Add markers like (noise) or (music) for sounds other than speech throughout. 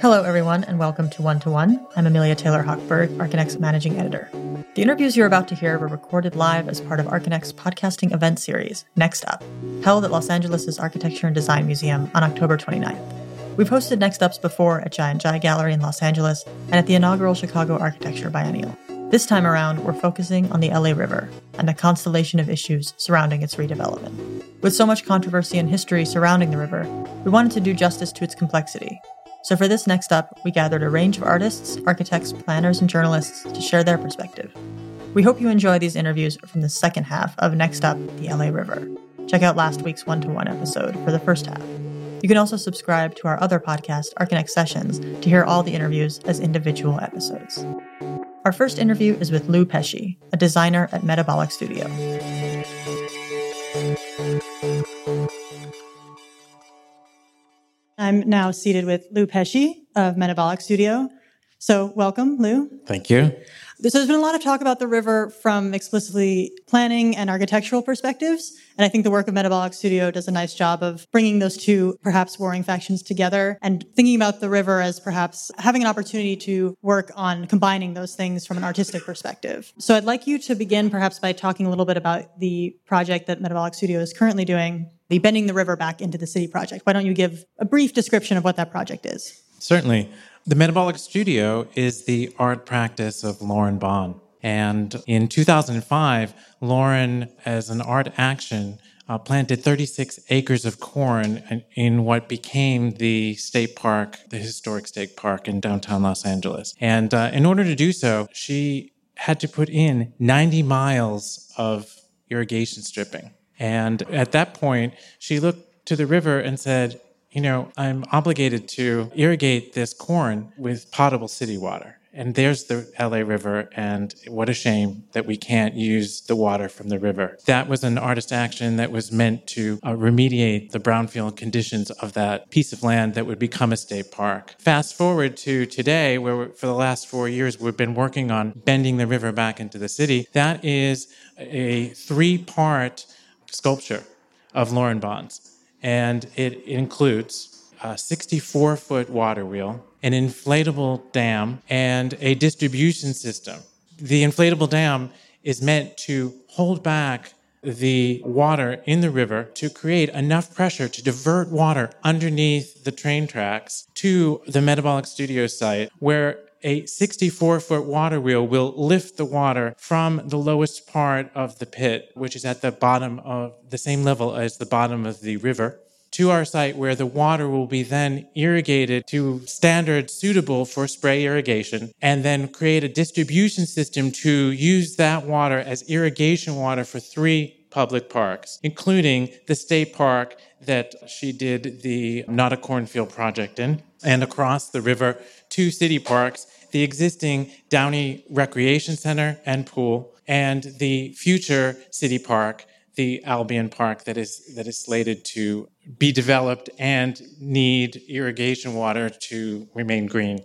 Hello, everyone, and welcome to One to One. I'm Amelia Taylor Hochberg, Archinect's managing editor. The interviews you're about to hear were recorded live as part of Archinect's podcasting event series, Next Up, held at Los Angeles' Architecture and Design Museum on October 29th. We've hosted Next Ups before at Giant Jai Gallery in Los Angeles and at the inaugural Chicago Architecture Biennial. This time around, we're focusing on the LA River and a constellation of issues surrounding its redevelopment. With so much controversy and history surrounding the river, we wanted to do justice to its complexity. So, for this next up, we gathered a range of artists, architects, planners, and journalists to share their perspective. We hope you enjoy these interviews from the second half of Next Up, the LA River. Check out last week's one to one episode for the first half. You can also subscribe to our other podcast, Archinect Sessions, to hear all the interviews as individual episodes. Our first interview is with Lou Pesce, a designer at Metabolic Studio. I'm now seated with Lou Pesce of Metabolic Studio. So, welcome, Lou. Thank you. So there's been a lot of talk about the river from explicitly planning and architectural perspectives. And I think the work of Metabolic Studio does a nice job of bringing those two perhaps warring factions together and thinking about the river as perhaps having an opportunity to work on combining those things from an artistic perspective. So I'd like you to begin perhaps by talking a little bit about the project that Metabolic Studio is currently doing, the Bending the River Back into the City project. Why don't you give a brief description of what that project is? Certainly. The Metabolic Studio is the art practice of Lauren Bon. And in 2005, Lauren, as an art action, uh, planted 36 acres of corn in what became the state park, the historic state park in downtown Los Angeles. And uh, in order to do so, she had to put in 90 miles of irrigation stripping. And at that point, she looked to the river and said, you know, I'm obligated to irrigate this corn with potable city water. And there's the LA River, and what a shame that we can't use the water from the river. That was an artist action that was meant to uh, remediate the brownfield conditions of that piece of land that would become a state park. Fast forward to today, where for the last four years we've been working on bending the river back into the city. That is a three part sculpture of Lauren Bon's and it includes a 64 foot water wheel, an inflatable dam, and a distribution system. The inflatable dam is meant to hold back the water in the river to create enough pressure to divert water underneath the train tracks to the metabolic studio site where a 64 foot water wheel will lift the water from the lowest part of the pit, which is at the bottom of the same level as the bottom of the river, to our site where the water will be then irrigated to standards suitable for spray irrigation and then create a distribution system to use that water as irrigation water for three public parks, including the state park that she did the Not a Cornfield project in, and across the river, two city parks the existing Downey Recreation Center and pool, and the future city park, the Albion Park that is that is slated to be developed and need irrigation water to remain green.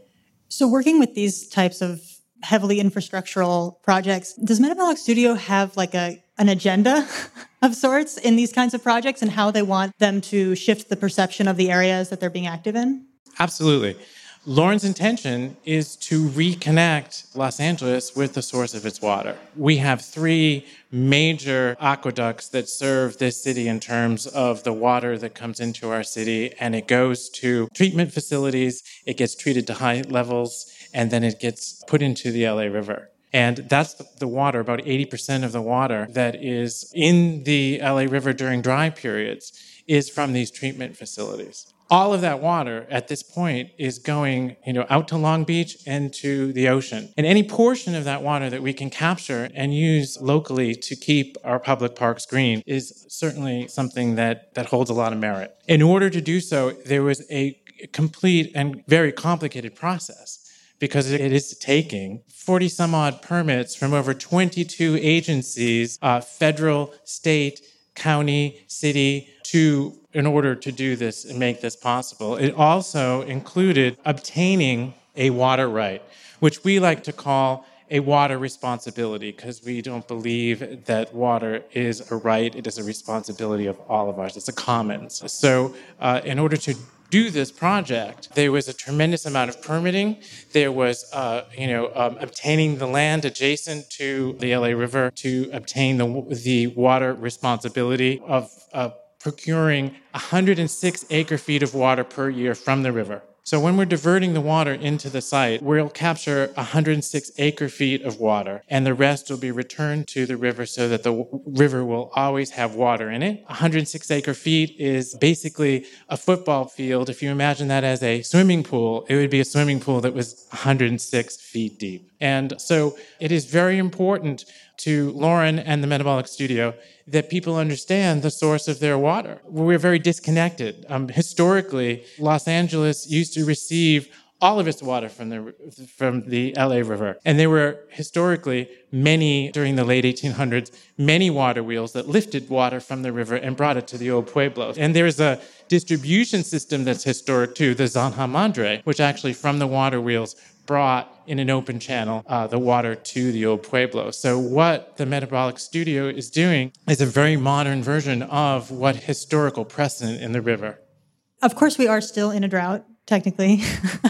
So working with these types of heavily infrastructural projects, does Metabolic Studio have like a an agenda (laughs) of sorts in these kinds of projects and how they want them to shift the perception of the areas that they're being active in? Absolutely. Lauren's intention is to reconnect Los Angeles with the source of its water. We have three major aqueducts that serve this city in terms of the water that comes into our city, and it goes to treatment facilities, it gets treated to high levels, and then it gets put into the LA River. And that's the water, about 80% of the water that is in the LA River during dry periods is from these treatment facilities all of that water at this point is going, you know, out to Long Beach and to the ocean. And any portion of that water that we can capture and use locally to keep our public parks green is certainly something that, that holds a lot of merit. In order to do so, there was a complete and very complicated process because it is taking 40 some odd permits from over 22 agencies, uh, federal, state, county, city, to in order to do this and make this possible. It also included obtaining a water right, which we like to call a water responsibility because we don't believe that water is a right, it is a responsibility of all of us. It's a commons. So, uh, in order to do this project, there was a tremendous amount of permitting. There was, uh, you know, um, obtaining the land adjacent to the LA River to obtain the, the water responsibility of uh, procuring 106 acre feet of water per year from the river. So when we're diverting the water into the site, we'll capture 106 acre feet of water, and the rest will be returned to the river so that the river will always have water in it. 106 acre feet is basically a football field. If you imagine that as a swimming pool, it would be a swimming pool that was 106 feet deep. And so it is very important to Lauren and the Metabolic Studio that people understand the source of their water. We're very disconnected. Um, historically, Los Angeles used to receive all of its water from the from the LA River, and there were historically many during the late 1800s many water wheels that lifted water from the river and brought it to the old pueblos. And there's a distribution system that's historic too, the Zanja Madre, which actually from the water wheels brought in an open channel uh, the water to the old pueblo. So, what the Metabolic Studio is doing is a very modern version of what historical precedent in the river. Of course, we are still in a drought, technically.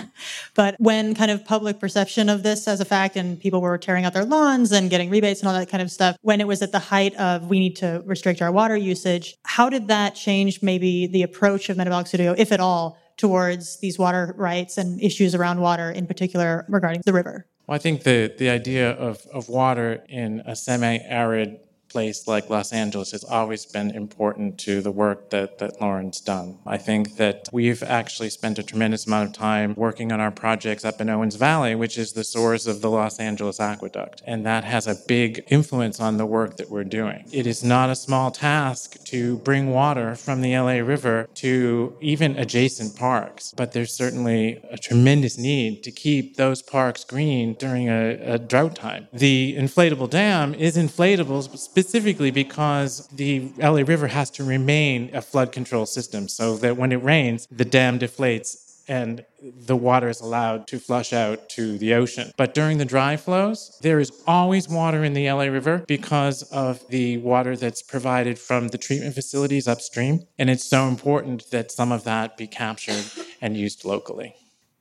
(laughs) but when kind of public perception of this as a fact and people were tearing out their lawns and getting rebates and all that kind of stuff, when it was at the height of we need to restrict our water usage, how did that change maybe the approach of Metabolic Studio, if at all, towards these water rights and issues around water, in particular regarding the river? Well, I think the, the idea of, of water in a semi arid place like Los Angeles has always been important to the work that, that Lauren's done. I think that we've actually spent a tremendous amount of time working on our projects up in Owens Valley, which is the source of the Los Angeles Aqueduct. And that has a big influence on the work that we're doing. It is not a small task to bring water from the LA River to even adjacent parks, but there's certainly a tremendous need to keep those parks green during a, a drought time. The inflatable dam is inflatable specifically because the LA River has to remain a flood control system so that when it rains, the dam deflates and the water is allowed to flush out to the ocean. But during the dry flows, there is always water in the LA River because of the water that's provided from the treatment facilities upstream. And it's so important that some of that be captured and used locally.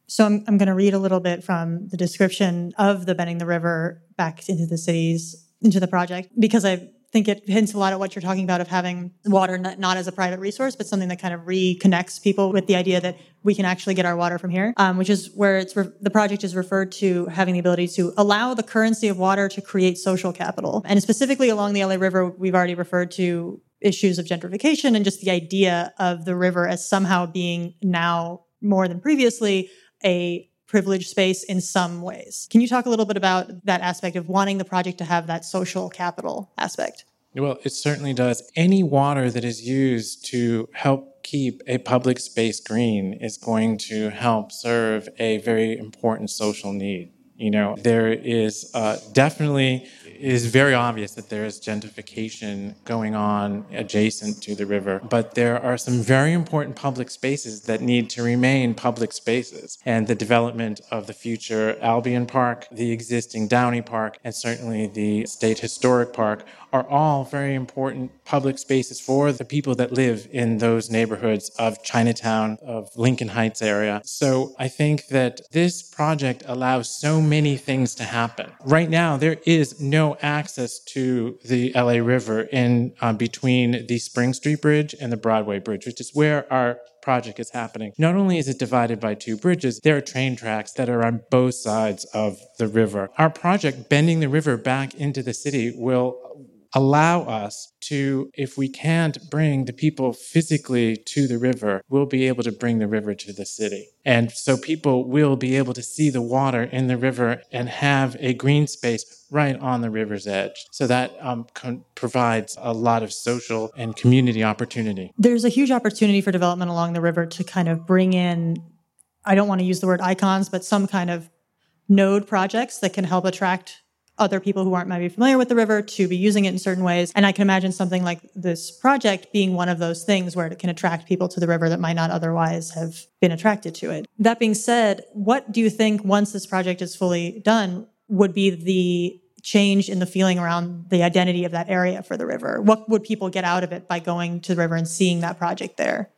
So I'm, I'm going to read a little bit from the description of the Bending the River back into the cities into the project because I think it hints a lot at what you're talking about of having water not, not, as a private resource, but something that kind of reconnects people with the idea that we can actually get our water from here, um, which is where it's re- the project is referred to having the ability to allow the currency of water to create social capital. And specifically along the LA River, we've already referred to issues of gentrification and just the idea of the river as somehow being now more than previously a privileged space in some ways. Can you talk a little bit about that aspect of wanting the project to have that social capital aspect? Well, it certainly does. Any water that is used to help keep a public space green is going to help serve a very important social need. You know, there is uh, definitely it is very obvious that there is gentrification going on adjacent to the river, but there are some very important public spaces that need to remain public spaces. And the development of the future Albion Park, the existing Downey Park, and certainly the State Historic Park are all very important public spaces for the people that live in those neighborhoods of Chinatown, of Lincoln Heights area. So I think that this project allows so many things to happen. Right now, there is no access to the LA River in uh, between the Spring Street Bridge and the Broadway Bridge, which is where our project is happening. Not only is it divided by two bridges, there are train tracks that are on both sides of the river. Our project, bending the river back into the city, will allow us to, if we can't bring the people physically to the river, we'll be able to bring the river to the city. And so people will be able to see the water in the river and have a green space right on the river's edge. So that um, con- provides a lot of social and community opportunity. There's a huge opportunity for development along the river to kind of bring in, I don't want to use the word icons, but some kind of node projects that can help attract other people who aren't maybe familiar with the river to be using it in certain ways. And I can imagine something like this project being one of those things where it can attract people to the river that might not otherwise have been attracted to it. That being said, what do you think once this project is fully done would be the change in the feeling around the identity of that area for the river? What would people get out of it by going to the river and seeing that project there?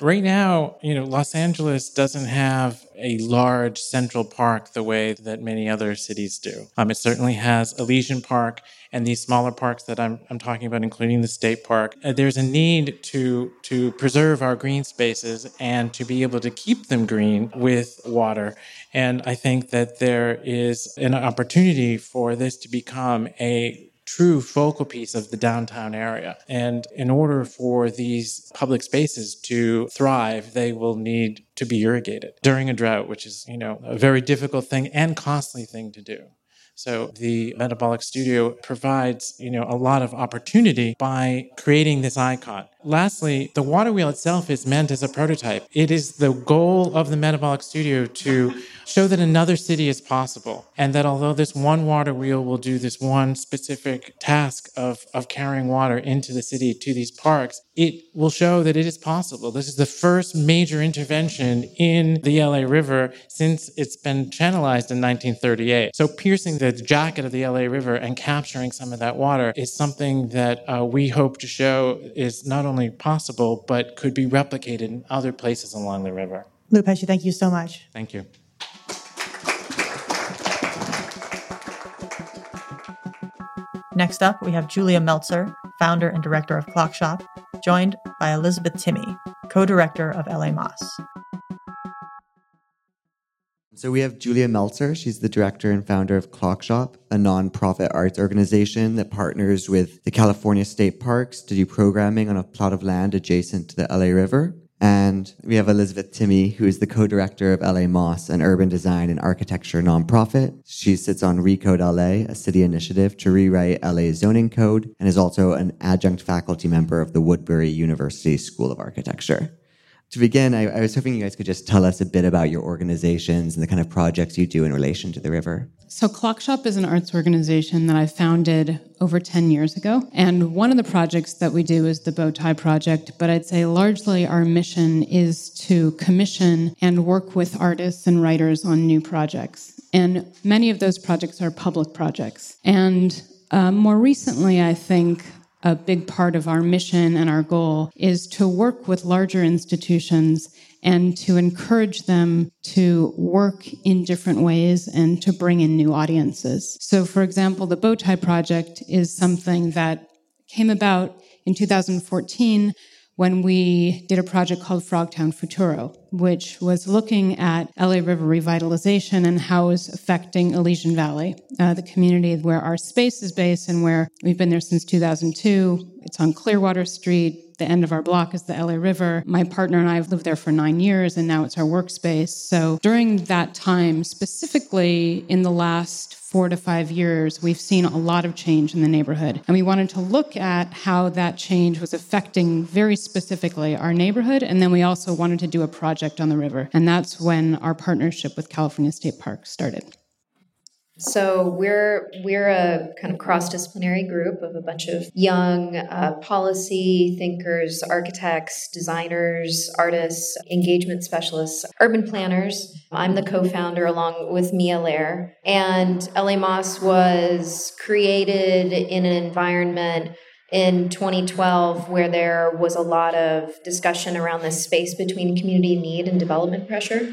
Right now, you know, Los Angeles doesn't have a large central park the way that many other cities do. Um, it certainly has Elysian Park and these smaller parks that I'm, I'm talking about, including the state park. Uh, there's a need to to preserve our green spaces and to be able to keep them green with water. And I think that there is an opportunity for this to become a true focal piece of the downtown area. And in order for these public spaces to thrive, they will need to be irrigated during a drought, which is, you know, a very difficult thing and costly thing to do. So the Metabolic Studio provides, you know, a lot of opportunity by creating this icon. Lastly, the water wheel itself is meant as a prototype. It is the goal of the Metabolic Studio to show that another city is possible and that although this one water wheel will do this one specific task of, of carrying water into the city to these parks, it will show that it is possible. This is the first major intervention in the LA River since it's been channelized in 1938. So piercing the jacket of the LA River and capturing some of that water is something that uh, we hope to show is not only only possible, but could be replicated in other places along the river. Lou Pesce, thank you so much. Thank you. Next up, we have Julia Meltzer, founder and director of Clockshop, joined by Elizabeth Timme, co director of LA-Más. So we have Julia Meltzer. She's the director and founder of Clockshop, a nonprofit arts organization that partners with the California State Parks to do programming on a plot of land adjacent to the LA River. And we have Elizabeth Timme, who is the co-director of LA-Más, an urban design and architecture nonprofit. She sits on Recode LA, a city initiative to rewrite LA's zoning code, and is also an adjunct faculty member of the Woodbury University School of Architecture to begin, I, I, was hoping you guys could just tell us a bit about your organizations and the kind of projects you do in relation to the river. So, Clockshop is an arts organization that I founded over 10 years ago. And one of the projects that we do is the Bow Tie Project. But I'd say largely our mission is to commission and work with artists and writers on new projects. And many of those projects are public projects. And uh, more recently, I think a big part of our mission and our goal is to work with larger institutions and to encourage them to work in different ways and to bring in new audiences. So, for example, the Bowtie Project is something that came about in 2014 when we did a project called Frogtown Futuro, which was looking at LA River revitalization and how it's affecting Elysian Valley, uh, the community where our space is based and where we've been there since 2002. It's on Clearwater Street. The end of our block is the LA River. My partner and I have lived there for nine years, and now it's our workspace. So during that time, specifically in the last four to five years, we've seen a lot of change in the neighborhood. And we wanted to look at how that change was affecting very specifically our neighborhood. And then we also wanted to do a project on the river. And that's when our partnership with California State Park started. So we're we're a kind of cross-disciplinary group of a bunch of young uh, policy thinkers, architects, designers, artists, engagement specialists, urban planners. I'm the co-founder along with Mia Lair, and LA-Más was created in an environment in 2012 where there was a lot of discussion around this space between community need and development pressure.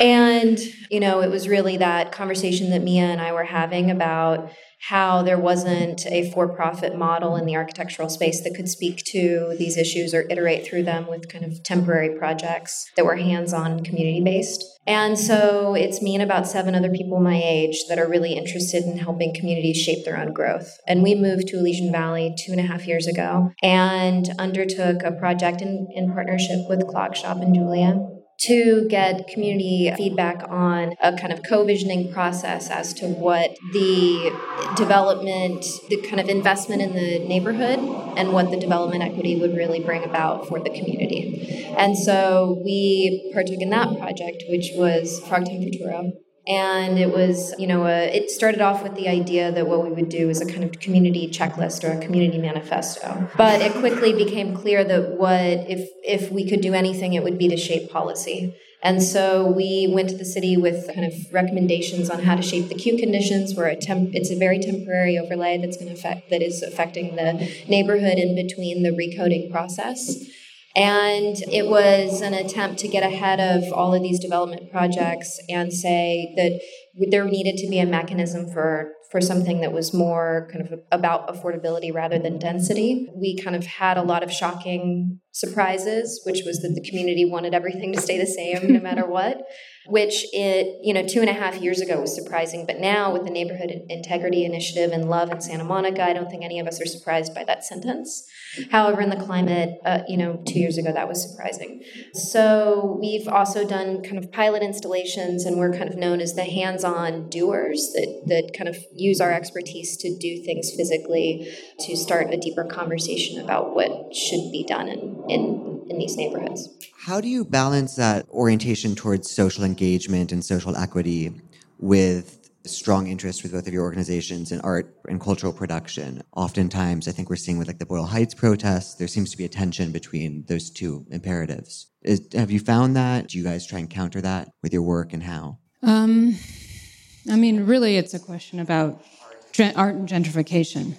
And, you know, it was really that conversation that Mia and I were having about how there wasn't a for profit model in the architectural space that could speak to these issues or iterate through them with kind of temporary projects that were hands on community based. And so it's me and about seven other people my age that are really interested in helping communities shape their own growth. And we moved to Elysian Valley two and a half years ago and undertook a project in, in partnership with Clockshop and Julia to get community feedback on a kind of co-visioning process as to what the development the kind of investment in the neighborhood and what the development equity would really bring about for the community. And so we partook in that project which was frogtown futuro and it was you know a, it started off with the idea that what we would do is a kind of community checklist or a community manifesto but it quickly became clear that what if if we could do anything it would be to shape policy And so we went to the city with kind of recommendations on how to shape the Q conditions. Where temp- it's a very temporary overlay that's going to affect that is affecting the neighborhood in between the recoding process. And it was an attempt to get ahead of all of these development projects and say that there needed to be a mechanism for for something that was more kind of about affordability rather than density. We kind of had a lot of shocking surprises, which was that the community wanted everything to stay the same no matter (laughs) what, which it, you know, two and a half years ago was surprising. But now with the Neighborhood Integrity Initiative and Love in Santa Monica, I don't think any of us are surprised by that sentence. However, in the climate, uh, you know, two years ago, that was surprising. So we've also done kind of pilot installations, and we're kind of known as the hands-on doers that that kind of use our expertise to do things physically to start a deeper conversation about what should be done in in, in these neighborhoods. How do you balance that orientation towards social engagement and social equity with strong interest with both of your organizations in art and cultural production. Oftentimes, I think we're seeing with like the Boyle Heights protests, there seems to be a tension between those two imperatives. Is, have you found that? Do you guys try and counter that with your work and how? Um, I mean, really, it's a question about art and gentrification.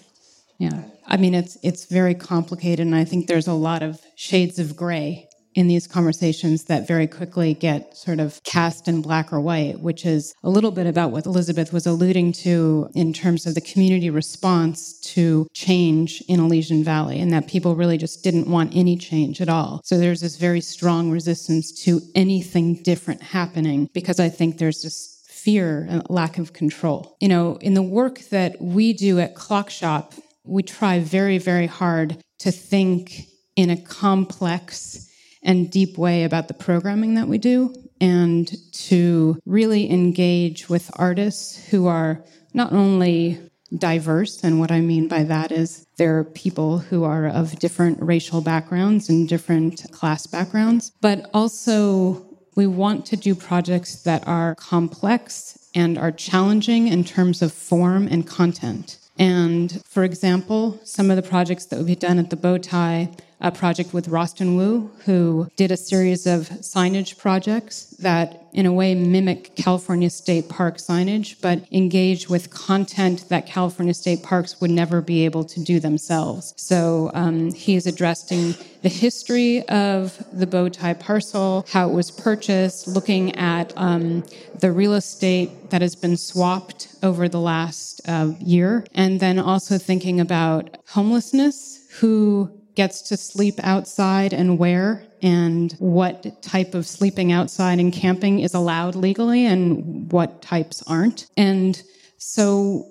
Yeah, I mean, it's it's very complicated, and I think there's a lot of shades of gray in these conversations that very quickly get sort of cast in black or white, which is a little bit about what Elizabeth was alluding to in terms of the community response to change in Elysian Valley, and that people really just didn't want any change at all. So there's this very strong resistance to anything different happening because I think there's this fear and lack of control. You know, in the work that we do at Clockshop, we try very, very hard to think in a complex and deep way about the programming that we do and to really engage with artists who are not only diverse, and what I mean by that is there are people who are of different racial backgrounds and different class backgrounds, but also we want to do projects that are complex and are challenging in terms of form and content. And for example, some of the projects that we've done at the Bowtie a project with Rosten Woo, who did a series of signage projects that, in a way, mimic California State Park signage, but engage with content that California State Parks would never be able to do themselves. So um, he is addressing the history of the bow tie parcel, how it was purchased, looking at um, the real estate that has been swapped over the last uh, year, and then also thinking about homelessness, who gets to sleep outside and where and what type of sleeping outside and camping is allowed legally and what types aren't. And so,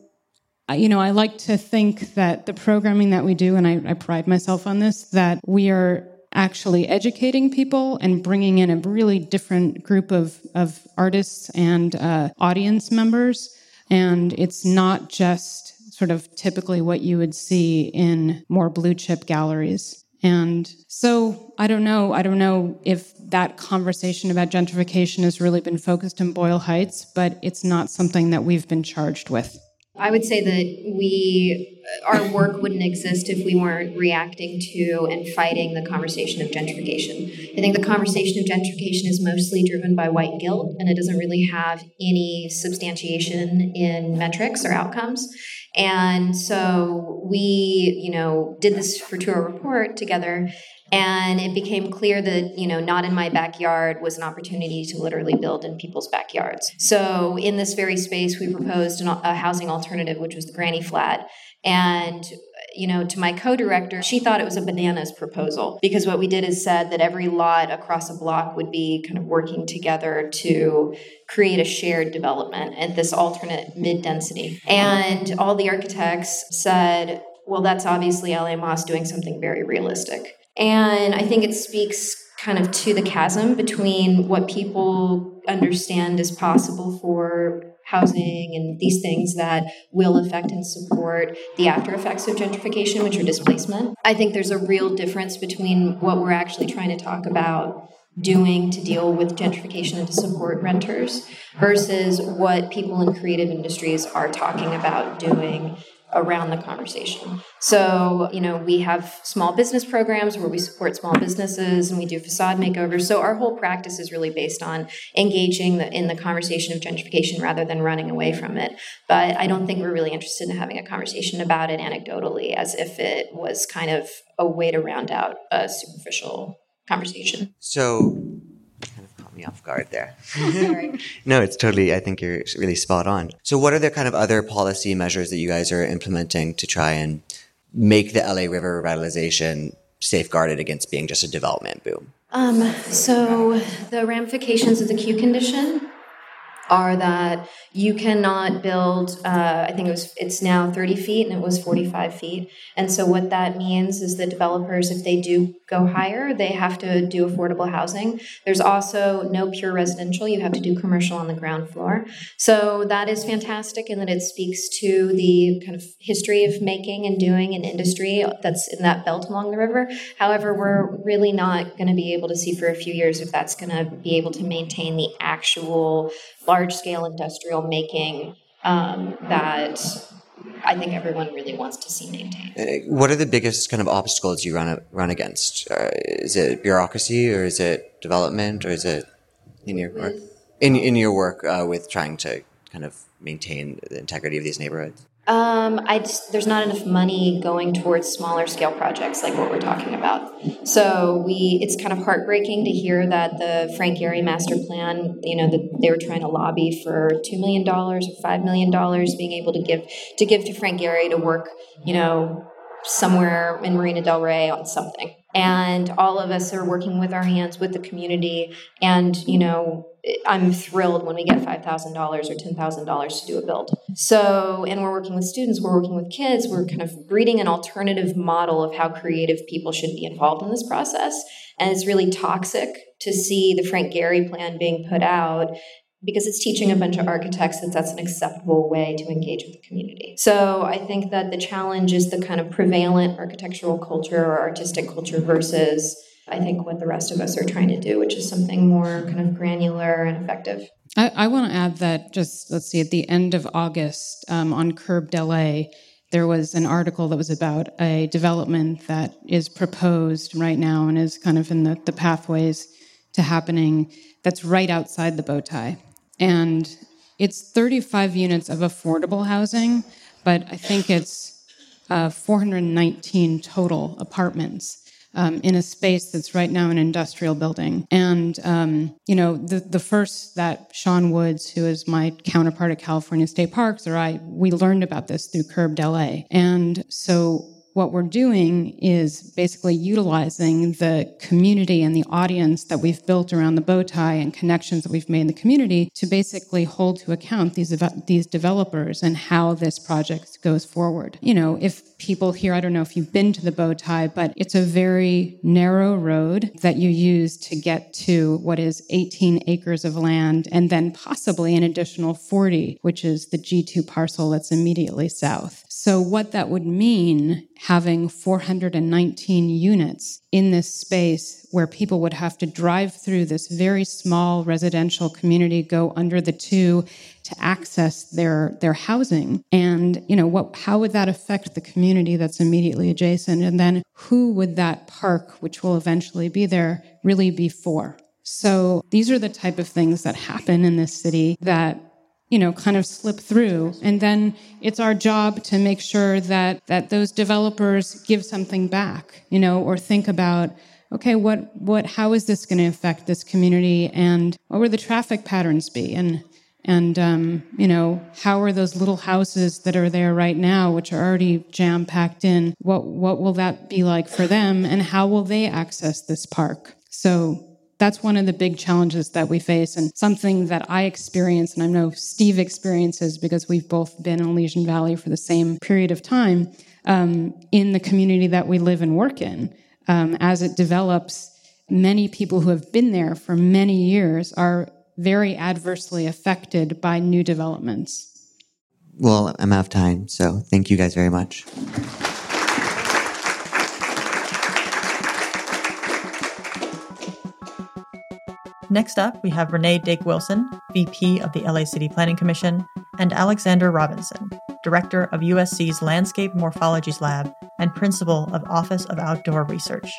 you know, I like to think that the programming that we do, and I, I pride myself on this, that we are actually educating people and bringing in a really different group of, of artists and uh, audience members. And it's not just sort of typically what you would see in more blue chip galleries. And so I don't know. I don't know if that conversation about gentrification has really been focused in Boyle Heights, but it's not something that we've been charged with. I would say that we our work wouldn't exist if we weren't reacting to and fighting the conversation of gentrification. I think the conversation of gentrification is mostly driven by white guilt and it doesn't really have any substantiation in metrics or outcomes. And so we, you know, did this for Futura report together and it became clear that, you know, not in my backyard was an opportunity to literally build in people's backyards. So in this very space, we proposed an, a housing alternative, which was the granny flat. And you know, to my co-director, she thought it was a bananas proposal because what we did is said that every lot across a block would be kind of working together to create a shared development at this alternate mid-density. And all the architects said, well, that's obviously LA-Más doing something very realistic. And I think it speaks kind of to the chasm between what people understand is possible for housing and these things that will affect and support the after effects of gentrification, which are displacement. I think there's a real difference between what we're actually trying to talk about doing to deal with gentrification and to support renters versus what people in creative industries are talking about doing around the conversation. So, you know, we have small business programs where we support small businesses and we do facade makeovers. So our whole practice is really based on engaging the, in the conversation of gentrification rather than running away from it. But I don't think we're really interested in having a conversation about it anecdotally as if it was kind of a way to round out a superficial conversation. So me off guard there. no, it's totally, I think you're really spot on. So, what are the kind of other policy measures that you guys are implementing to try and make the LA River revitalization safeguarded against being just a development boom? Um, so, the ramifications of the Q condition are that you cannot build uh, i think it was it's now 30 feet and it was 45 feet. And so what that means is that developers if they do go higher they have to do affordable housing. There's also no pure residential you have to do commercial on the ground floor. So that is fantastic in that it speaks to the kind of history of making and doing an industry that's in that belt along the river. However we're really not going to be able to see for a few years if that's going to be able to maintain the actual large scale industrial making um, that I think everyone really wants to see maintained. Uh, what are the biggest kind of obstacles you run run against? Uh, is it bureaucracy, or is it development, or is it in your work in in your work uh, with trying to kind of maintain the integrity of these neighborhoods? Um, I just, there's not enough money going towards smaller scale projects like what we're talking about. So we, it's kind of heartbreaking to hear that the Frank Gehry master plan, you know, that they were trying to lobby for two million dollars or five million dollars, being able to give to give to Frank Gehry to work, you know, somewhere in Marina Del Rey on something. And all of us are working with our hands with the community. And, you know, I'm thrilled when we get $5,000 or $10,000 to do a build. So, and we're working with students, we're working with kids, we're kind of breeding an alternative model of how creative people should be involved in this process. And it's really toxic to see the Frank Gehry plan being put out because it's teaching a bunch of architects that that's an acceptable way to engage with the community. So I think that the challenge is the kind of prevalent architectural culture or artistic culture versus I think what the rest of us are trying to do, which is something more kind of granular and effective. I, I want to add that just let's see, at the end of August um, on Curbed LA, there was an article that was about a development that is proposed right now and is kind of in the, the pathways to happening that's right outside the bow tie and it's 35 units of affordable housing, but I think it's uh, 419 total apartments. Um, in a space that's right now an industrial building. And, um, you know, the, the first that Sean Woods, who is my counterpart at California State Parks, or I, we learned about this through Curbed LA. And so what we're doing is basically utilizing the community and the audience that we've built around the bow tie and connections that we've made in the community to basically hold to account these these developers and how this project goes forward. You know, if people here, I don't know if you've been to the bow tie, but it's a very narrow road that you use to get to what is 18 acres of land and then possibly an additional 40, which is the G2 parcel that's immediately south. So what that would mean having 419 units in this space where people would have to drive through this very small residential community, go under the two to access their their housing. And you know, what how would that affect the community that's immediately adjacent? And then who would that park, which will eventually be there, really be for? So these are the type of things that happen in this city that you know kind of slip through. And then it's our job to make sure that that those developers give something back you know or think about okay what what how is this going to affect this community? And what would the traffic patterns be? And and um, you know how are those little houses that are there right now which are already jam packed in what what will that be like for them? And how will they access this park? So that's one of the big challenges that we face and something that I experience and I know Steve experiences because we've both been in Elysian Valley for the same period of time um, in the community that we live and work in. Um, as it develops, many people who have been there for many years are very adversely affected by new developments. Well, I'm out of time, so thank you guys very much. Next up, we have Renee Dake Wilson, VP of the LA City Planning Commission, and Alexander Robinson, director of USC's Landscape Morphologies Lab and principal of Office of Outdoor Research.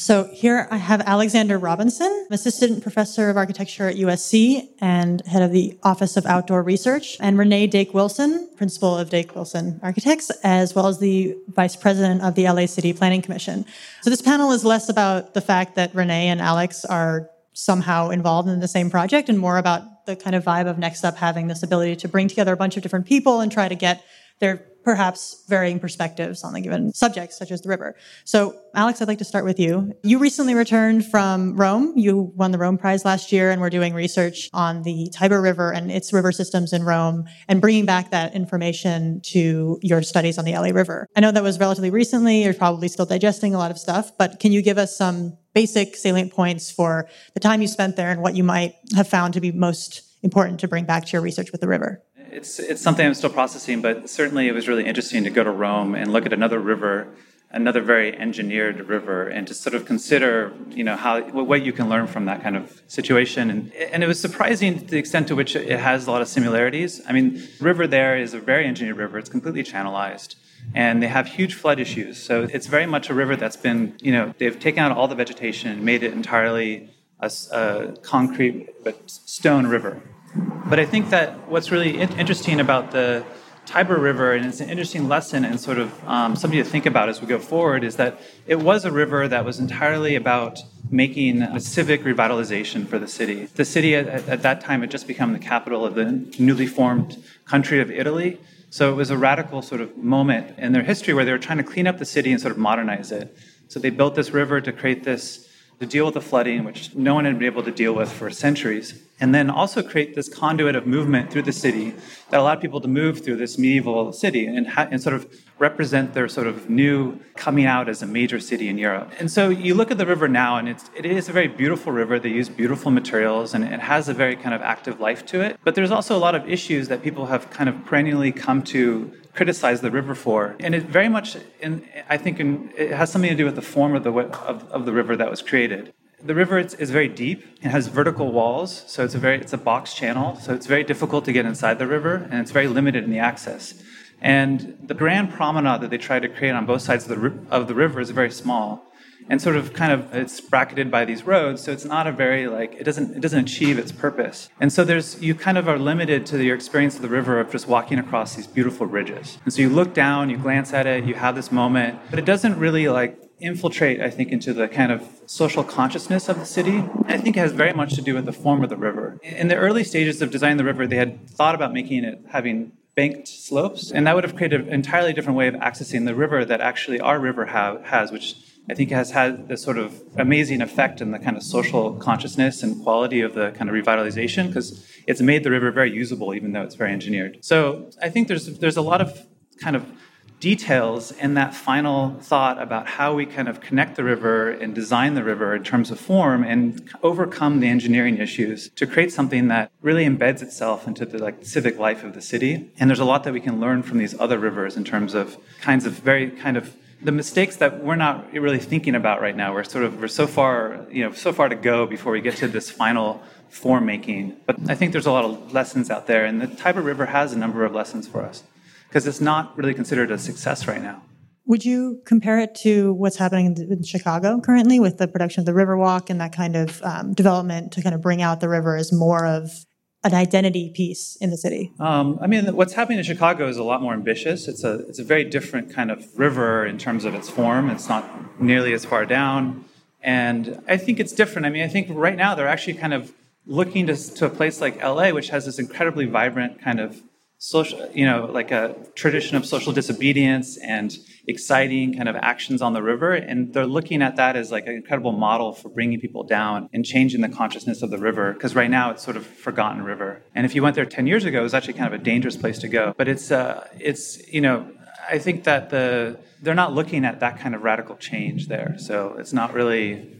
So here I have Alexander Robinson, assistant professor of architecture at USC and head of the Office of Outdoor Research, and Renee Dake Wilson, principal of Dake Wilson Architects, as well as the vice president of the LA City Planning Commission. So this panel is less about the fact that Renee and Alex are somehow involved in the same project and more about the kind of vibe of Next Up having this ability to bring together a bunch of different people and try to get their perhaps varying perspectives on the given subject, such as the river. So, Alex, I'd like to start with you. You recently returned from Rome. You won the Rome Prize last year, and we're doing research on the Tiber River and its river systems in Rome and bringing back that information to your studies on the LA River. I know that was relatively recently. You're probably still digesting a lot of stuff, but can you give us some basic salient points for the time you spent there and what you might have found to be most important to bring back to your research with the river? It's it's something I'm still processing, but certainly it was really interesting to go to Rome and look at another river, another very engineered river, and to sort of consider, you know, how what you can learn from that kind of situation. And and it was surprising to the extent to which it has a lot of similarities. I mean, river there is a very engineered river. It's completely channelized. And they have huge flood issues. So it's very much a river that's been, you know, they've taken out all the vegetation and made it entirely a, a concrete but stone river. But I think that what's really interesting about the Tiber River, and it's an interesting lesson and sort of um, something to think about as we go forward, is that it was a river that was entirely about making a civic revitalization for the city. The city at, at that time had just become the capital of the newly formed country of Italy. So it was a radical sort of moment in their history where they were trying to clean up the city and sort of modernize it. So they built this river to create this to deal with the flooding, which no one had been able to deal with for centuries, and then also create this conduit of movement through the city that allowed people to move through this medieval city and, ha- and sort of represent their sort of new coming out as a major city in Europe. And so you look at the river now, and it's, it is a very beautiful river. They use beautiful materials, and it has a very kind of active life to it. But there's also a lot of issues that people have kind of perennially come to criticize the river for. And it very much, in, I think, in, it has something to do with the form of the, of, of the river that was created. The river is, is, very deep. It has vertical walls, so it's a very it's a box channel. So it's very difficult to get inside the river, and it's very limited in the access. And the grand promenade that they try to create on both sides of the, of the river is very small and sort of kind of it's bracketed by these roads so it's not a very like it doesn't it doesn't achieve its purpose. And so there's you kind of are limited to your experience of the river of just walking across these beautiful ridges. And so you look down you glance at it you have this moment but it doesn't really like infiltrate i think into the kind of social consciousness of the city. I think it has very much to do with the form of the river. In the early stages of designing the river they had thought about making it having banked slopes and that would have created an entirely different way of accessing the river that actually our river ha- has which I think it has had this sort of amazing effect in the kind of social consciousness and quality of the kind of revitalization because it's made the river very usable, even though it's very engineered. So I think there's there's a lot of kind of details in that final thought about how we kind of connect the river and design the river in terms of form and overcome the engineering issues to create something that really embeds itself into the like civic life of the city and there's a lot that we can learn from these other rivers in terms of kinds of very kind of the mistakes that we're not really thinking about right now. We're sort of we're so far, you know, so far to go before we get to this final form making. But I think there's a lot of lessons out there, and the Tiber River has a number of lessons for us because it's not really considered a success right now. Would you compare it to what's happening in Chicago currently with the production of the Riverwalk and that kind of um, development to kind of bring out the river as more of an identity piece in the city? Um, I mean, what's happening in Chicago is a lot more ambitious. It's a it's a very different kind of river in terms of its form. It's not nearly as far down, and I think it's different. I mean, I think right now they're actually kind of looking to, to a place like LA, which has this incredibly vibrant kind of social, you know, like a tradition of social disobedience and exciting kind of actions on the river. And they're looking at that as like an incredible model for bringing people down and changing the consciousness of the river. Because right now it's sort of forgotten river. And if you went there 10 years ago, it was actually kind of a dangerous place to go. But it's, uh, it's, you know, I think that the, they're not looking at that kind of radical change there. So it's not really,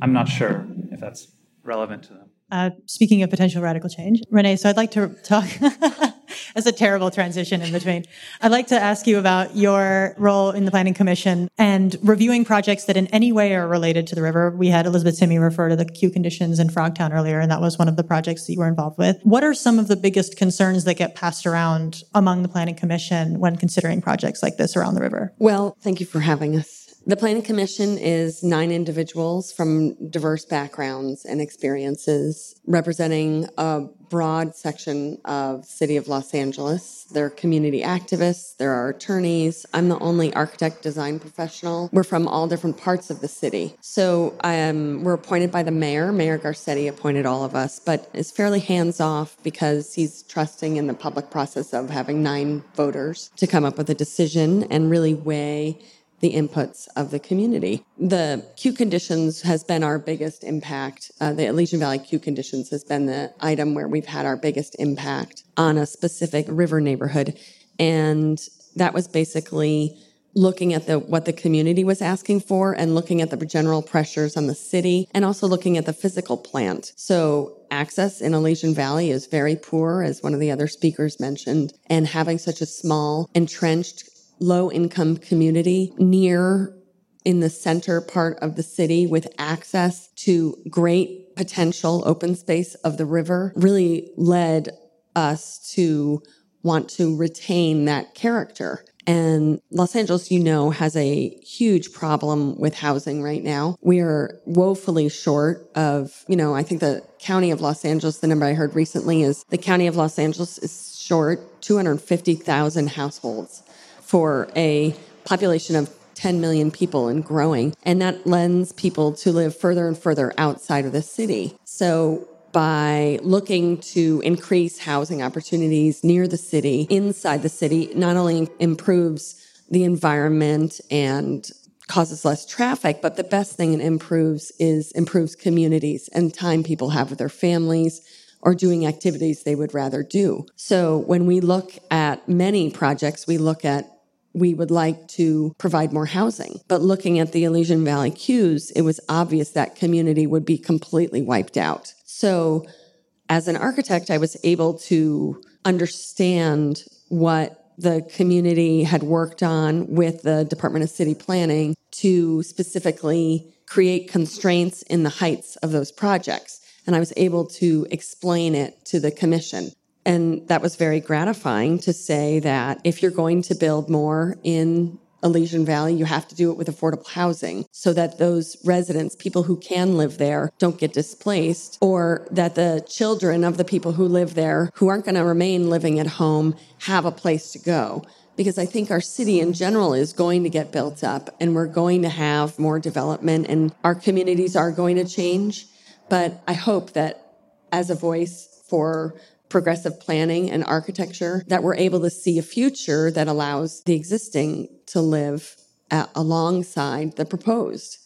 I'm not sure if that's relevant to them. Uh, speaking of potential radical change, Renee, so I'd like to talk. (laughs) That's a terrible transition in between. I'd like to ask you about your role in the Planning Commission and reviewing projects that in any way are related to the river. We had Elizabeth Timme refer to the Q conditions in Frogtown earlier, and that was one of the projects that you were involved with. What are some of the biggest concerns that get passed around among the Planning Commission when considering projects like this around the river? Well, thank you for having us. The Planning Commission is nine individuals from diverse backgrounds and experiences representing a broad section of city of Los Angeles. There are community activists, there are attorneys. I'm the only architect design professional. We're from all different parts of the city. So um, we're appointed by the mayor. Mayor Garcetti appointed all of us, but is fairly hands off because he's trusting in the public process of having nine voters to come up with a decision and really weigh the inputs of the community. The Q conditions has been our biggest impact. Uh, the Elysian Valley Q conditions has been the item where we've had our biggest impact on a specific river neighborhood. And that was basically looking at the what the community was asking for and looking at the general pressures on the city and also looking at the physical plant. So access in Elysian Valley is very poor, as one of the other speakers mentioned, and having such a small entrenched low income community near in the center part of the city with access to great potential open space of the river really led us to want to retain that character. And Los Angeles, you know, has a huge problem with housing right now. We are woefully short of, you know, I think the county of Los Angeles, the number I heard recently is the county of Los Angeles is short 250,000 households for a population of 10 million people and growing. And that lends people to live further and further outside of the city. So by looking to increase housing opportunities near the city, inside the city, not only improves the environment and causes less traffic, but the best thing it improves is improves communities and time people have with their families or doing activities they would rather do. So when we look at many projects, we look at we would like to provide more housing. But looking at the Elysian Valley Qs, it was obvious that community would be completely wiped out. So, as an architect, I was able to understand what the community had worked on with the Department of City Planning to specifically create constraints in the heights of those projects. And I was able to explain it to the commission. And that was very gratifying to say that if you're going to build more in Elysian Valley, you have to do it with affordable housing so that those residents, people who can live there, don't get displaced, or that the children of the people who live there, who aren't going to remain living at home, have a place to go. Because I think our city in general is going to get built up and we're going to have more development and our communities are going to change. But I hope that as a voice for progressive planning and architecture that we're able to see a future that allows the existing to live at, alongside the proposed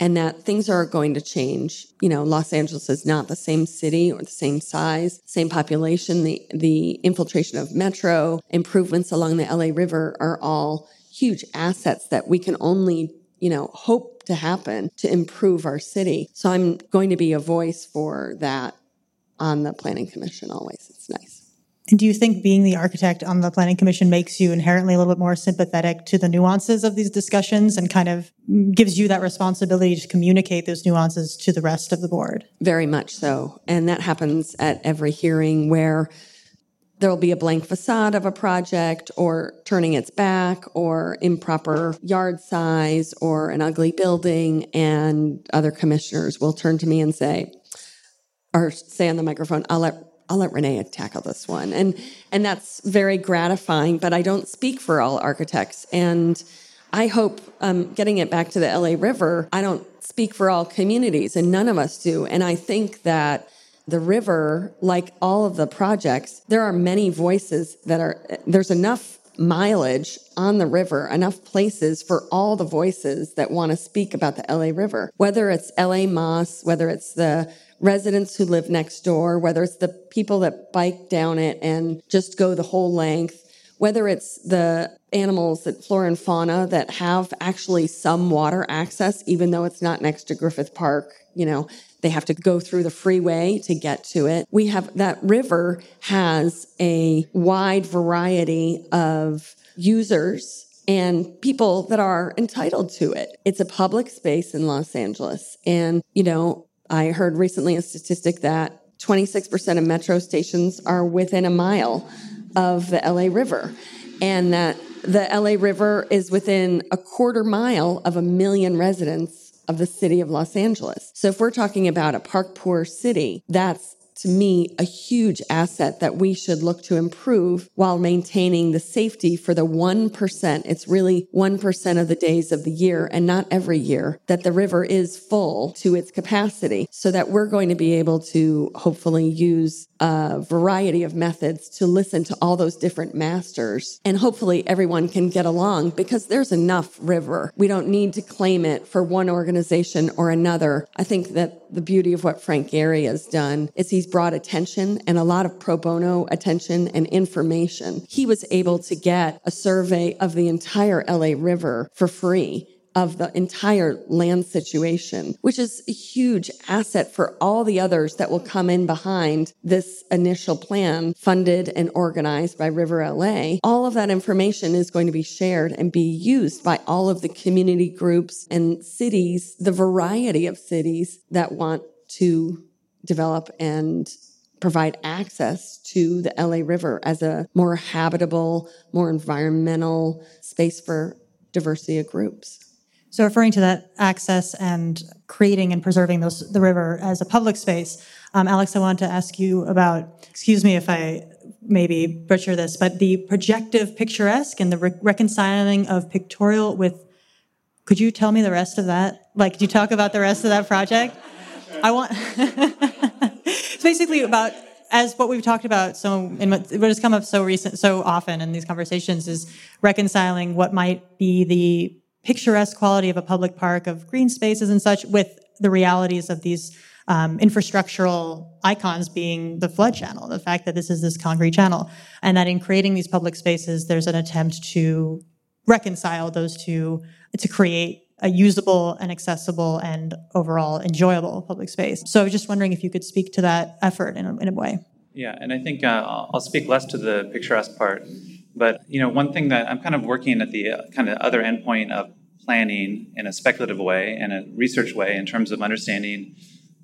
and that things are going to change. You know, Los Angeles is not the same city or the same size, same population. The, the infiltration of metro, improvements along the LA River are all huge assets that we can only, you know, hope to happen to improve our city. So I'm going to be a voice for that on the planning commission always. It's nice. And do you think being the architect on the planning commission makes you inherently a little bit more sympathetic to the nuances of these discussions and kind of gives you that responsibility to communicate those nuances to the rest of the board? Very much so. And that happens at every hearing where there'll be a blank facade of a project or turning its back or improper yard size or an ugly building and other commissioners will turn to me and say, or say on the microphone, I'll let I'll let Renee tackle this one. And and that's very gratifying, but I don't speak for all architects. And I hope um, getting it back to the LA River, I don't speak for all communities, and none of us do. And I think that the river, like all of the projects, there are many voices that are, there's enough mileage on the river, enough places for all the voices that want to speak about the LA River. Whether it's LA-Más, whether it's the residents who live next door, whether it's the people that bike down it and just go the whole length, whether it's the animals that flora and fauna that have actually some water access, even though it's not next to Griffith Park, you know, they have to go through the freeway to get to it. We have that river has a wide variety of users and people that are entitled to it. It's a public space in Los Angeles. And, you know, I heard recently a statistic that 26% of metro stations are within a mile of the LA River, and that the LA River is within a quarter mile of a million residents of the city of Los Angeles. So if we're talking about a park poor city, that's to me, a huge asset that we should look to improve while maintaining the safety for the 1%. It's really 1% of the days of the year and not every year that the river is full to its capacity so that we're going to be able to hopefully use a variety of methods to listen to all those different masters. And hopefully everyone can get along because there's enough river. We don't need to claim it for one organization or another. I think that the beauty of what Frank Gehry has done is he's brought attention and a lot of pro bono attention and information. He was able to get a survey of the entire LA River for free of the entire land situation, which is a huge asset for all the others that will come in behind this initial plan funded and organized by River LA. All of that information is going to be shared and be used by all of the community groups and cities, the variety of cities that want to develop and provide access to the LA River as a more habitable, more environmental space for diversity of groups. So, referring to that access and creating and preserving those, the river as a public space, um, Alex, I want to ask you about, excuse me if I maybe butcher this, but the projective picturesque and the re- reconciling of pictorial with, could you tell me the rest of that? Like, could you talk about the rest of that project? I want, it's (laughs) basically about as what we've talked about so in what, what has come up so recent so often in these conversations is reconciling what might be the picturesque quality of a public park, of green spaces and such, with the realities of these um, infrastructural icons being the flood channel, the fact that this is this concrete channel, and that in creating these public spaces, there's an attempt to reconcile those two to create a usable and accessible and overall enjoyable public space. So I was just wondering if you could speak to that effort in a, in a way. Yeah, and I think uh, I'll speak less to the picturesque part but you know, one thing that I'm kind of working at the uh, kind of other endpoint of planning in a speculative way and a research way in terms of understanding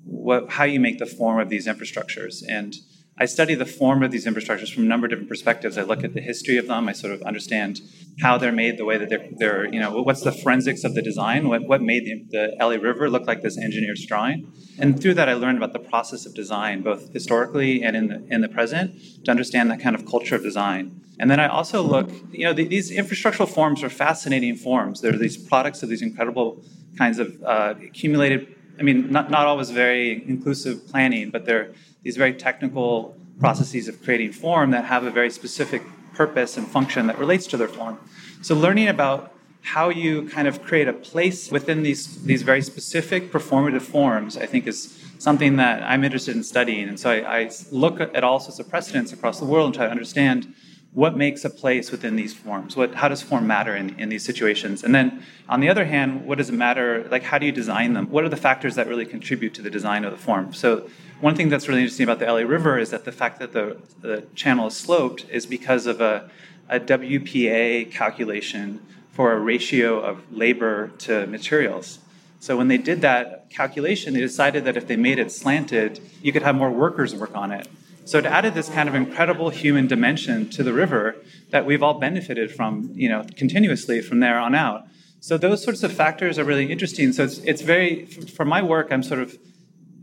what how you make the form of these infrastructures and I study the form of these infrastructures from a number of different perspectives. I look at the history of them. I sort of understand how they're made, the way that they're, they're you know, what's the forensics of the design, what, what made the, the LA River look like this engineered drawing. And through that, I learned about the process of design, both historically and in the, in the present, to understand that kind of culture of design. And then I also look, you know, the, these infrastructural forms are fascinating forms. They're these products of these incredible kinds of uh, accumulated, I mean, not, not always very inclusive planning, but they're these very technical processes of creating form that have a very specific purpose and function that relates to their form. So learning about how you kind of create a place within these these very specific performative forms, I think is something that I'm interested in studying. And so I, I look at all sorts of precedents across the world and try to understand what makes a place within these forms. What how does form matter in, in these situations? And then on the other hand what does it matter? Like how do you design them? What are the factors that really contribute to the design of the form? So one thing that's really interesting about the la river is that the fact that the, the channel is sloped is because of a, a wpa calculation for a ratio of labor to materials so when they did that calculation they decided that if they made it slanted you could have more workers work on it so it added this kind of incredible human dimension to the river that we've all benefited from, you know, continuously from there on out. So those sorts of factors are really interesting. So it's, it's very, for my work, I'm sort of,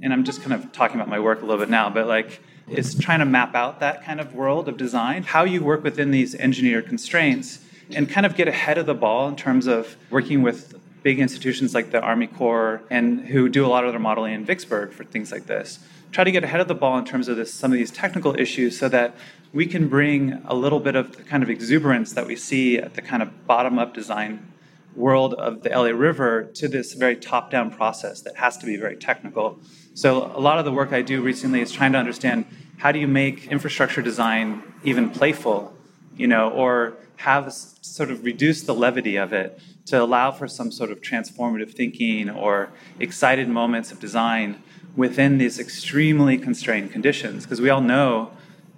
and I'm just kind of talking about my work a little bit now, but like, it's trying to map out that kind of world of design, how you work within these engineered constraints, and kind of get ahead of the ball in terms of working with big institutions like the Army Corps and who do a lot of their modeling in Vicksburg for things like this try to get ahead of the ball in terms of this, some of these technical issues so that we can bring a little bit of the kind of exuberance that we see at the kind of bottom up design world of the LA River to this very top down process that has to be very technical. So, a lot of the work I do recently is trying to understand how do you make infrastructure design even playful you know, or have sort of reduced the levity of it to allow for some sort of transformative thinking or excited moments of design within these extremely constrained conditions. Because we all know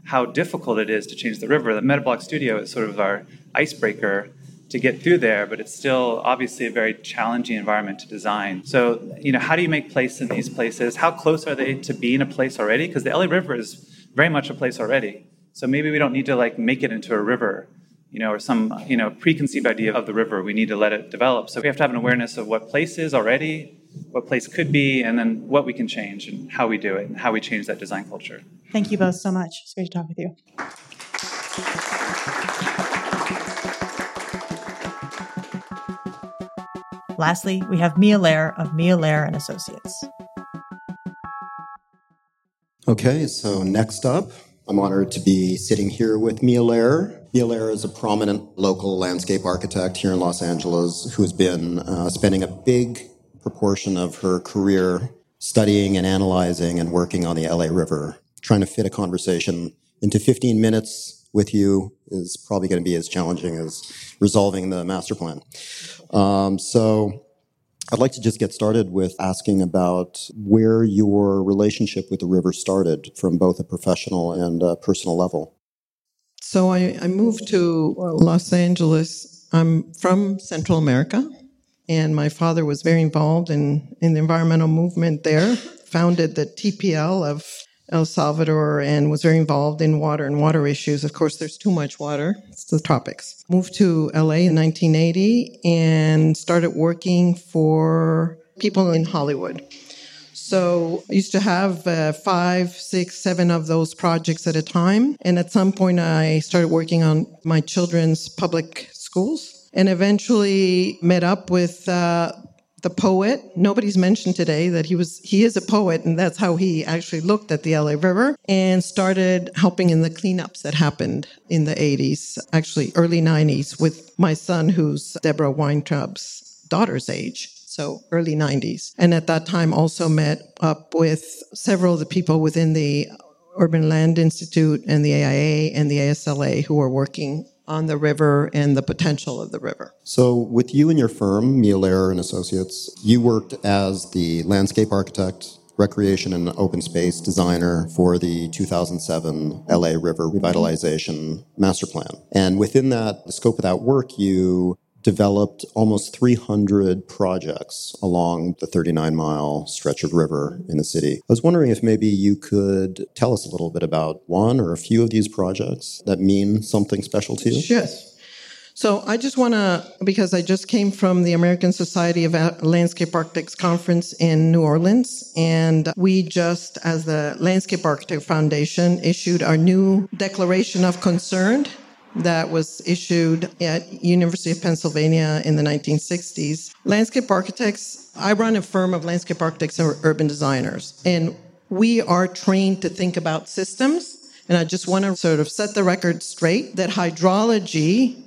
how difficult it is to change the river. The Metabolic Studio is sort of our icebreaker to get through there, but it's still obviously a very challenging environment to design. So, you know, how do you make place in these places? How close are they to being a place already? Because the LA River is very much a place already. So maybe we don't need to like make it into a river, you know, or some, you know, preconceived idea of the river. We need to let it develop. So we have to have an awareness of what place is already, what place could be, and then what we can change and how we do it and how we change that design culture. Thank you both so much. It's great to talk with you. Lastly, we have Mia Lehrer of Mia Lehrer and Associates. Okay, so next up, I'm honored to be sitting here with Mia Lehrer. Mia Lehrer is a prominent local landscape architect here in Los Angeles who has been uh, spending a big proportion of her career studying and analyzing and working on the LA River. Trying to fit a conversation into 15 minutes with you is probably going to be as challenging as resolving the master plan. Um, so I'd like to just get started with asking about where your relationship with the river started from both a professional and a personal level. So I, I moved to Los Angeles. I'm from Central America, and my father was very involved in, in the environmental movement there, founded the TPL of El Salvador and was very involved in water and water issues. Of course, there's too much water. It's the tropics. Moved to LA in 1980 and started working for people in Hollywood. So I used to have uh, five, six, seven of those projects at a time. And at some point, I started working on my children's public schools and eventually met up with uh, the poet. Nobody's mentioned today that he was he is a poet, and that's how he actually looked at the LA River and started helping in the cleanups that happened in the 80s, actually early 90s, with my son, who's Deborah Weintraub's daughter's age. So early 90s. And at that time also met up with several of the people within the Urban Land Institute and the AIA and the ASLA who were working on the river and the potential of the river. So, with you and your firm, Mia Lehrer and Associates, you worked as the landscape architect, recreation and open space designer for the 2007 LA River Revitalization Master Plan. And within that the scope of that work, you developed almost 300 projects along the 39 mile stretch of river in the city. I was wondering if maybe you could tell us a little bit about one or a few of these projects that mean something special to you. Yes. So I just want to, because I just came from the American Society of Landscape Architects conference in New Orleans, and we just, as the Landscape Architect Foundation, issued our new Declaration of Concern that was issued at University of Pennsylvania in the 1960s. Landscape architects, I run a firm of landscape architects and urban designers, and we are trained to think about systems. And I just want to sort of set the record straight that hydrology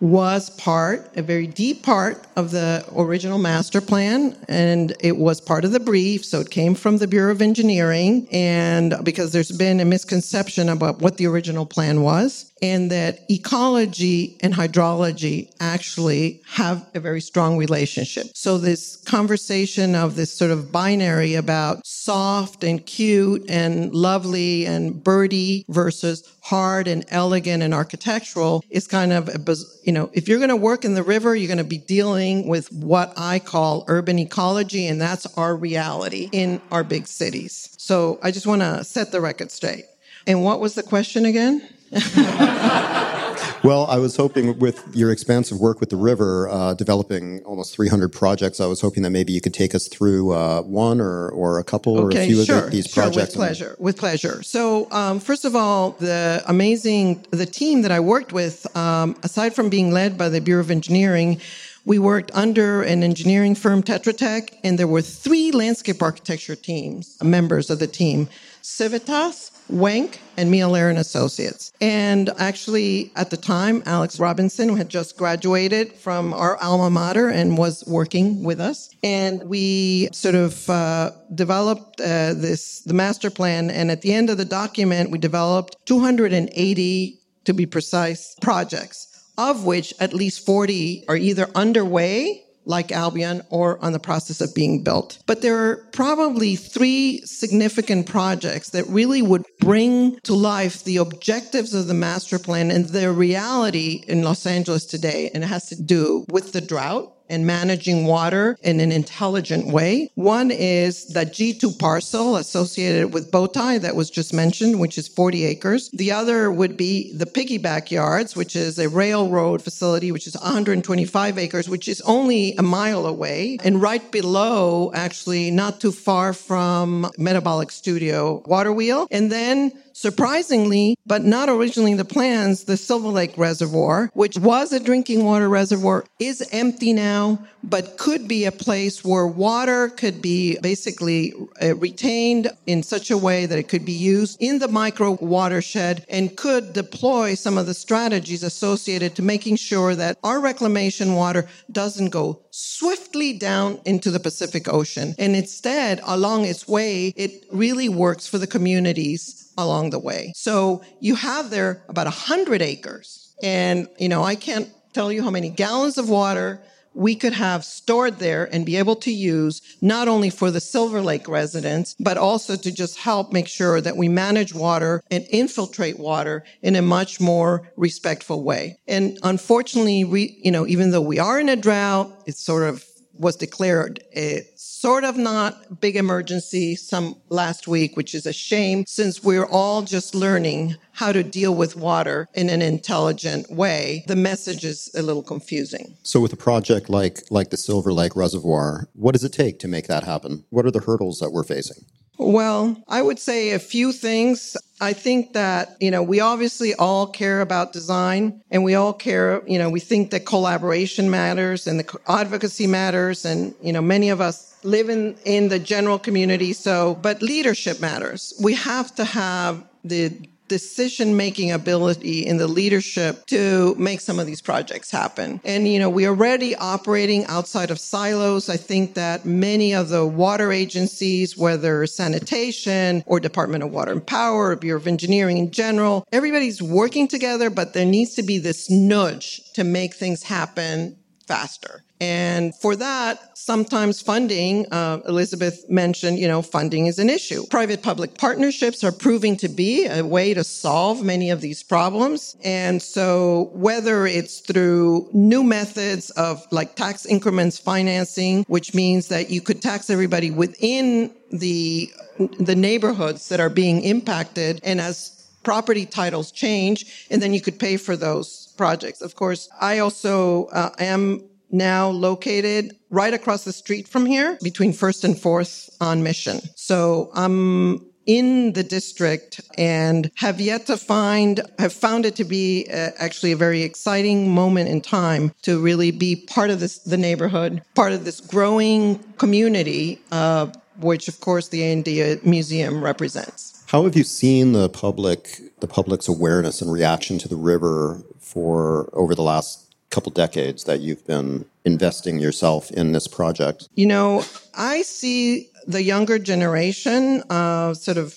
was part, a very deep part of the original master plan, and it was part of the brief. So it came from the Bureau of Engineering, and because there's been a misconception about what the original plan was and that ecology and hydrology actually have a very strong relationship. So this conversation of this sort of binary about soft and cute and lovely and birdy versus hard and elegant and architectural is kind of a, you know, if you're going to work in the river, you're going to be dealing with what I call urban ecology and that's our reality in our big cities. So I just want to set the record straight. And what was the question again? (laughs) well, I was hoping with your expansive work with the river, uh, developing almost 300 projects, I was hoping that maybe you could take us through uh, one or, or a couple okay, or a few sure, of the, these sure, projects. With pleasure, with pleasure. So, um, first of all, the amazing, the team that I worked with, um, aside from being led by the Bureau of Engineering, we worked under an engineering firm, Tetra Tech, and there were three landscape architecture teams, members of the team. Civitas, Wenk, and Mia Lehrer and Associates. And actually, at the time, Alex Robinson had just graduated from our alma mater and was working with us. And we sort of uh, developed uh, this the master plan. And at the end of the document, we developed 280 to be precise, projects, of which at least 40 are either underway like Albion or on the process of being built. But there are probably three significant projects that really would bring to life the objectives of the master plan and their reality in Los Angeles today. And it has to do with the drought and managing water in an intelligent way. One is the G2 parcel associated with Bowtie that was just mentioned, which is 40 acres. The other would be the piggyback yards, which is a railroad facility, which is 125 acres, which is only a mile away. And right below, actually, not too far from Metabolic Studio Water Wheel. And then Surprisingly, but not originally the plans, the Silver Lake Reservoir, which was a drinking water reservoir, is empty now, but could be a place where water could be basically uh, retained in such a way that it could be used in the micro watershed and could deploy some of the strategies associated to making sure that our reclamation water doesn't go swiftly down into the Pacific Ocean. And instead, along its way, it really works for the communities along the way. So you have there about 100 acres. And, you know, I can't tell you how many gallons of water we could have stored there and be able to use not only for the Silver Lake residents, but also to just help make sure that we manage water and infiltrate water in a much more respectful way. And unfortunately, we, you know, even though we are in a drought, it's sort of was declared a sort of not big emergency some last week, which is a shame since we're all just learning how to deal with water in an intelligent way. The message is a little confusing. So with a project like like the Silver Lake Reservoir, what does it take to make that happen? What are the hurdles that we're facing? Well, I would say a few things. I think that, you know, we obviously all care about design and we all care, you know, we think that collaboration matters and the advocacy matters. And, you know, many of us live in, in the general community. So, but leadership matters. We have to have the decision making ability in the leadership to make some of these projects happen. And, you know, we're already operating outside of silos. I think that many of the water agencies, whether sanitation or Department of Water and Power or Bureau of Engineering in general, everybody's working together, but there needs to be this nudge to make things happen faster. And for that, sometimes funding, uh, Elizabeth mentioned, you know, funding is an issue. Private public partnerships are proving to be a way to solve many of these problems. And so whether it's through new methods of like tax increments financing, which means that you could tax everybody within the, the neighborhoods that are being impacted. And as property titles change, and then you could pay for those projects. Of course, I also uh, am now located right across the street from here between first and fourth on mission. So I'm in the district and have yet to find, have found it to be uh, actually a very exciting moment in time to really be part of this, the neighborhood, part of this growing community, uh, which of course the A&D Museum represents. How have you seen the public, the public's awareness and reaction to the river for over the last couple decades that you've been investing yourself in this project? You know, I see the younger generation uh, sort of,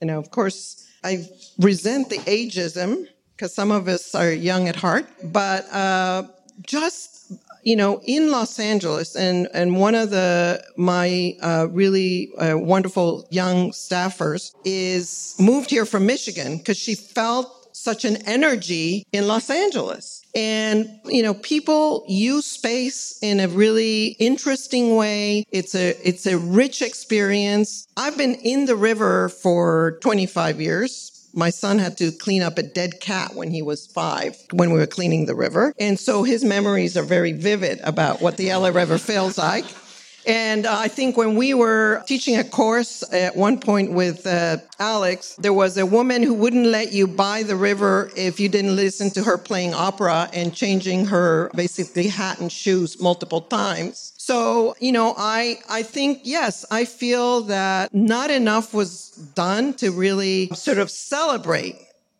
you know, of course, I resent the ageism because some of us are young at heart, but uh, just you know, in Los Angeles, and and one of the my uh, really uh, wonderful young staffers is moved here from Michigan because she felt such an energy in Los Angeles. And, you know, people use space in a really interesting way. It's a, it's a rich experience. I've been in the river for 25 years. My son had to clean up a dead cat when he was five, when we were cleaning the river. And so his memories are very vivid about what the LA River feels like. And uh, I think when we were teaching a course at one point with uh, Alex, there was a woman who wouldn't let you buy the river if you didn't listen to her playing opera and changing her basically hat and shoes multiple times. So, you know, I, I think, yes, I feel that not enough was done to really sort of celebrate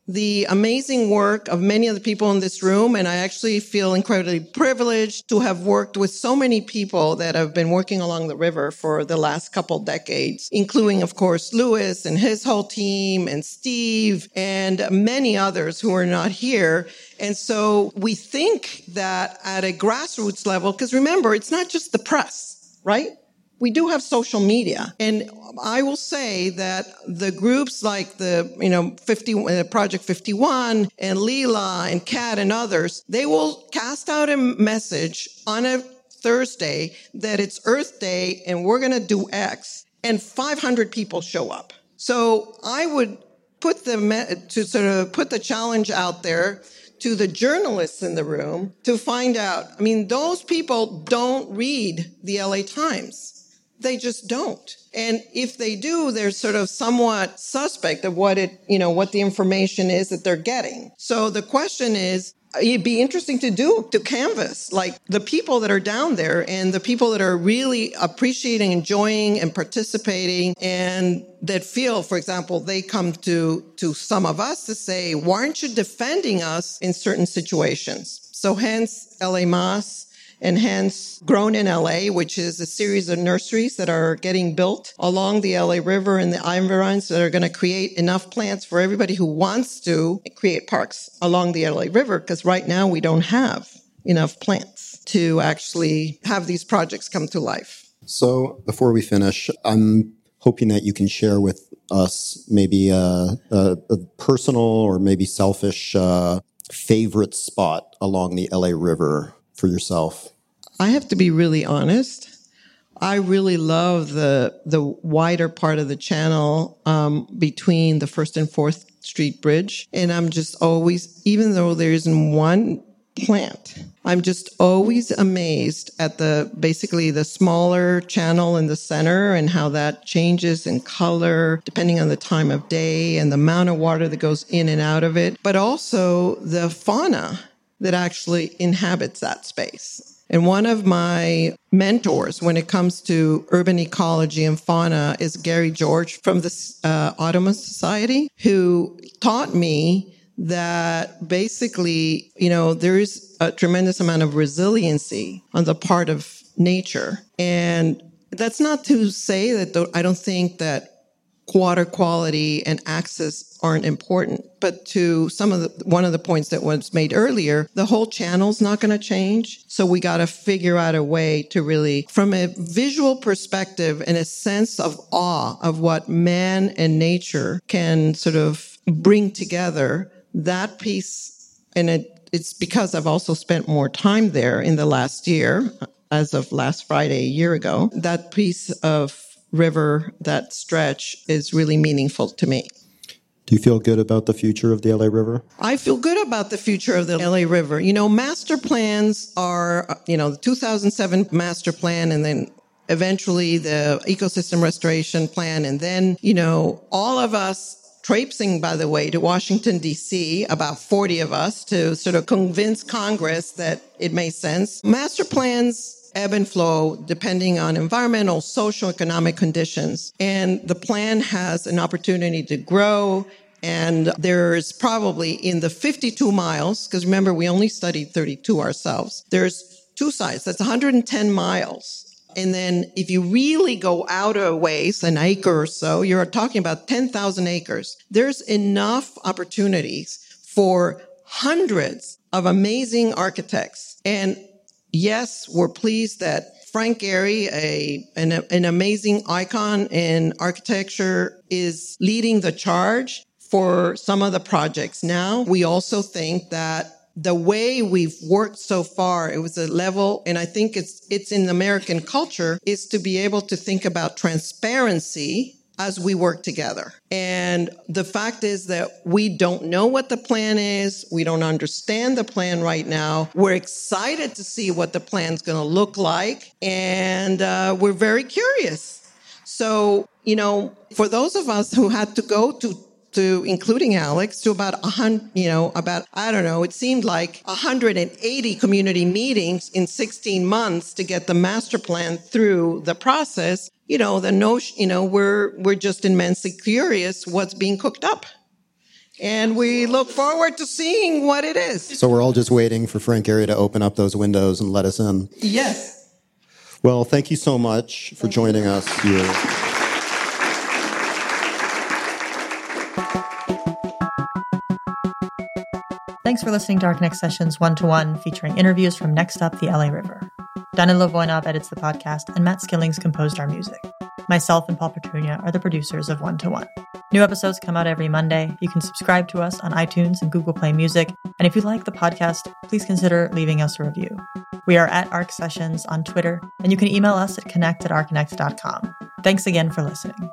the amazing work of many of the people in this room. And I actually feel incredibly privileged to have worked with so many people that have been working along the river for the last couple decades, including, of course, Lewis and his whole team and Steve and many others who are not here. And so we think that at a grassroots level, because remember, it's not just the press, right? We do have social media. And I will say that the groups like the, you know, 50, uh, Project 51 and Leela and Cat and others, they will cast out a message on a Thursday that it's Earth Day and we're going to do X and 500 people show up. So I would put the, to sort of put the challenge out there to the journalists in the room to find out. I mean, those people don't read the LA Times. They just don't. And if they do, they're sort of somewhat suspect of what it, you know, what the information is that they're getting. So the question is, it'd be interesting to do to canvas like the people that are down there and the people that are really appreciating enjoying and participating and that feel for example they come to to some of us to say why aren't you defending us in certain situations so hence LA-Más and hence Grown in LA, which is a series of nurseries that are getting built along the LA River and the environs that are going to create enough plants for everybody who wants to create parks along the LA River. Because right now we don't have enough plants to actually have these projects come to life. So before we finish, I'm hoping that you can share with us maybe a, a, a personal or maybe selfish uh, favorite spot along the LA River for yourself. I have to be really honest. I really love the the wider part of the channel um, between the First and Fourth Street Bridge, and I'm just always, even though there isn't one plant, I'm just always amazed at the basically the smaller channel in the center and how that changes in color depending on the time of day and the amount of water that goes in and out of it, but also the fauna that actually inhabits that space. And one of my mentors when it comes to urban ecology and fauna is Gary George from the uh, Audubon Society, who taught me that basically, you know, there is a tremendous amount of resiliency on the part of nature. And that's not to say that I don't think that water quality and access aren't important. But to some of the, one of the points that was made earlier, the whole channel's not going to change. So we got to figure out a way to really, from a visual perspective and a sense of awe of what man and nature can sort of bring together, that piece, and it, it's because I've also spent more time there in the last year, as of last Friday, a year ago, that piece of river, that stretch is really meaningful to me. Do you feel good about the future of the LA River? I feel good about the future of the LA River. You know, master plans are, uh, you know, the 2007 master plan and then eventually the ecosystem restoration plan. And then, you know, all of us traipsing, by the way, to Washington, D.C., about 40 of us to sort of convince Congress that it made sense. Master plans ebb and flow depending on environmental, social, economic conditions. And the plan has an opportunity to grow. And there's probably in the 52 miles, because remember, we only studied 32 ourselves. There's two sides. That's 110 miles. And then if you really go out a ways, an acre or so, you're talking about 10,000 acres. There's enough opportunities for hundreds of amazing architects. And yes, we're pleased that Frank Gehry, a, an, an amazing icon in architecture, is leading the charge for some of the projects. Now, we also think that the way we've worked so far, it was a level, and I think it's, it's in American culture, is to be able to think about transparency as we work together. And the fact is that we don't know what the plan is. We don't understand the plan right now. We're excited to see what the plan's going to look like. And uh, we're very curious. So, you know, for those of us who had to go to to including Alex to about a hundred, you know, about I don't know. It seemed like 180 community meetings in 16 months to get the master plan through the process you know, the notion, you know, we're, we're just immensely curious what's being cooked up. And we look forward to seeing what it is. So we're all just waiting for Frank Gehry to open up those windows and let us in. Yes. Well, thank you so much for joining us here. Thanks for listening to Archinect Sessions 1 to 1, featuring interviews from Next Up the LA River. Danilo Voinov edits the podcast, and Matt Skillings composed our music. Myself and Paul Petrunia are the producers of One to One. New episodes come out every Monday. You can subscribe to us on iTunes and Google Play Music. And if you like the podcast, please consider leaving us a review. We are at Arc Sessions on Twitter, and you can email us at connect at archinect.com. Thanks again for listening.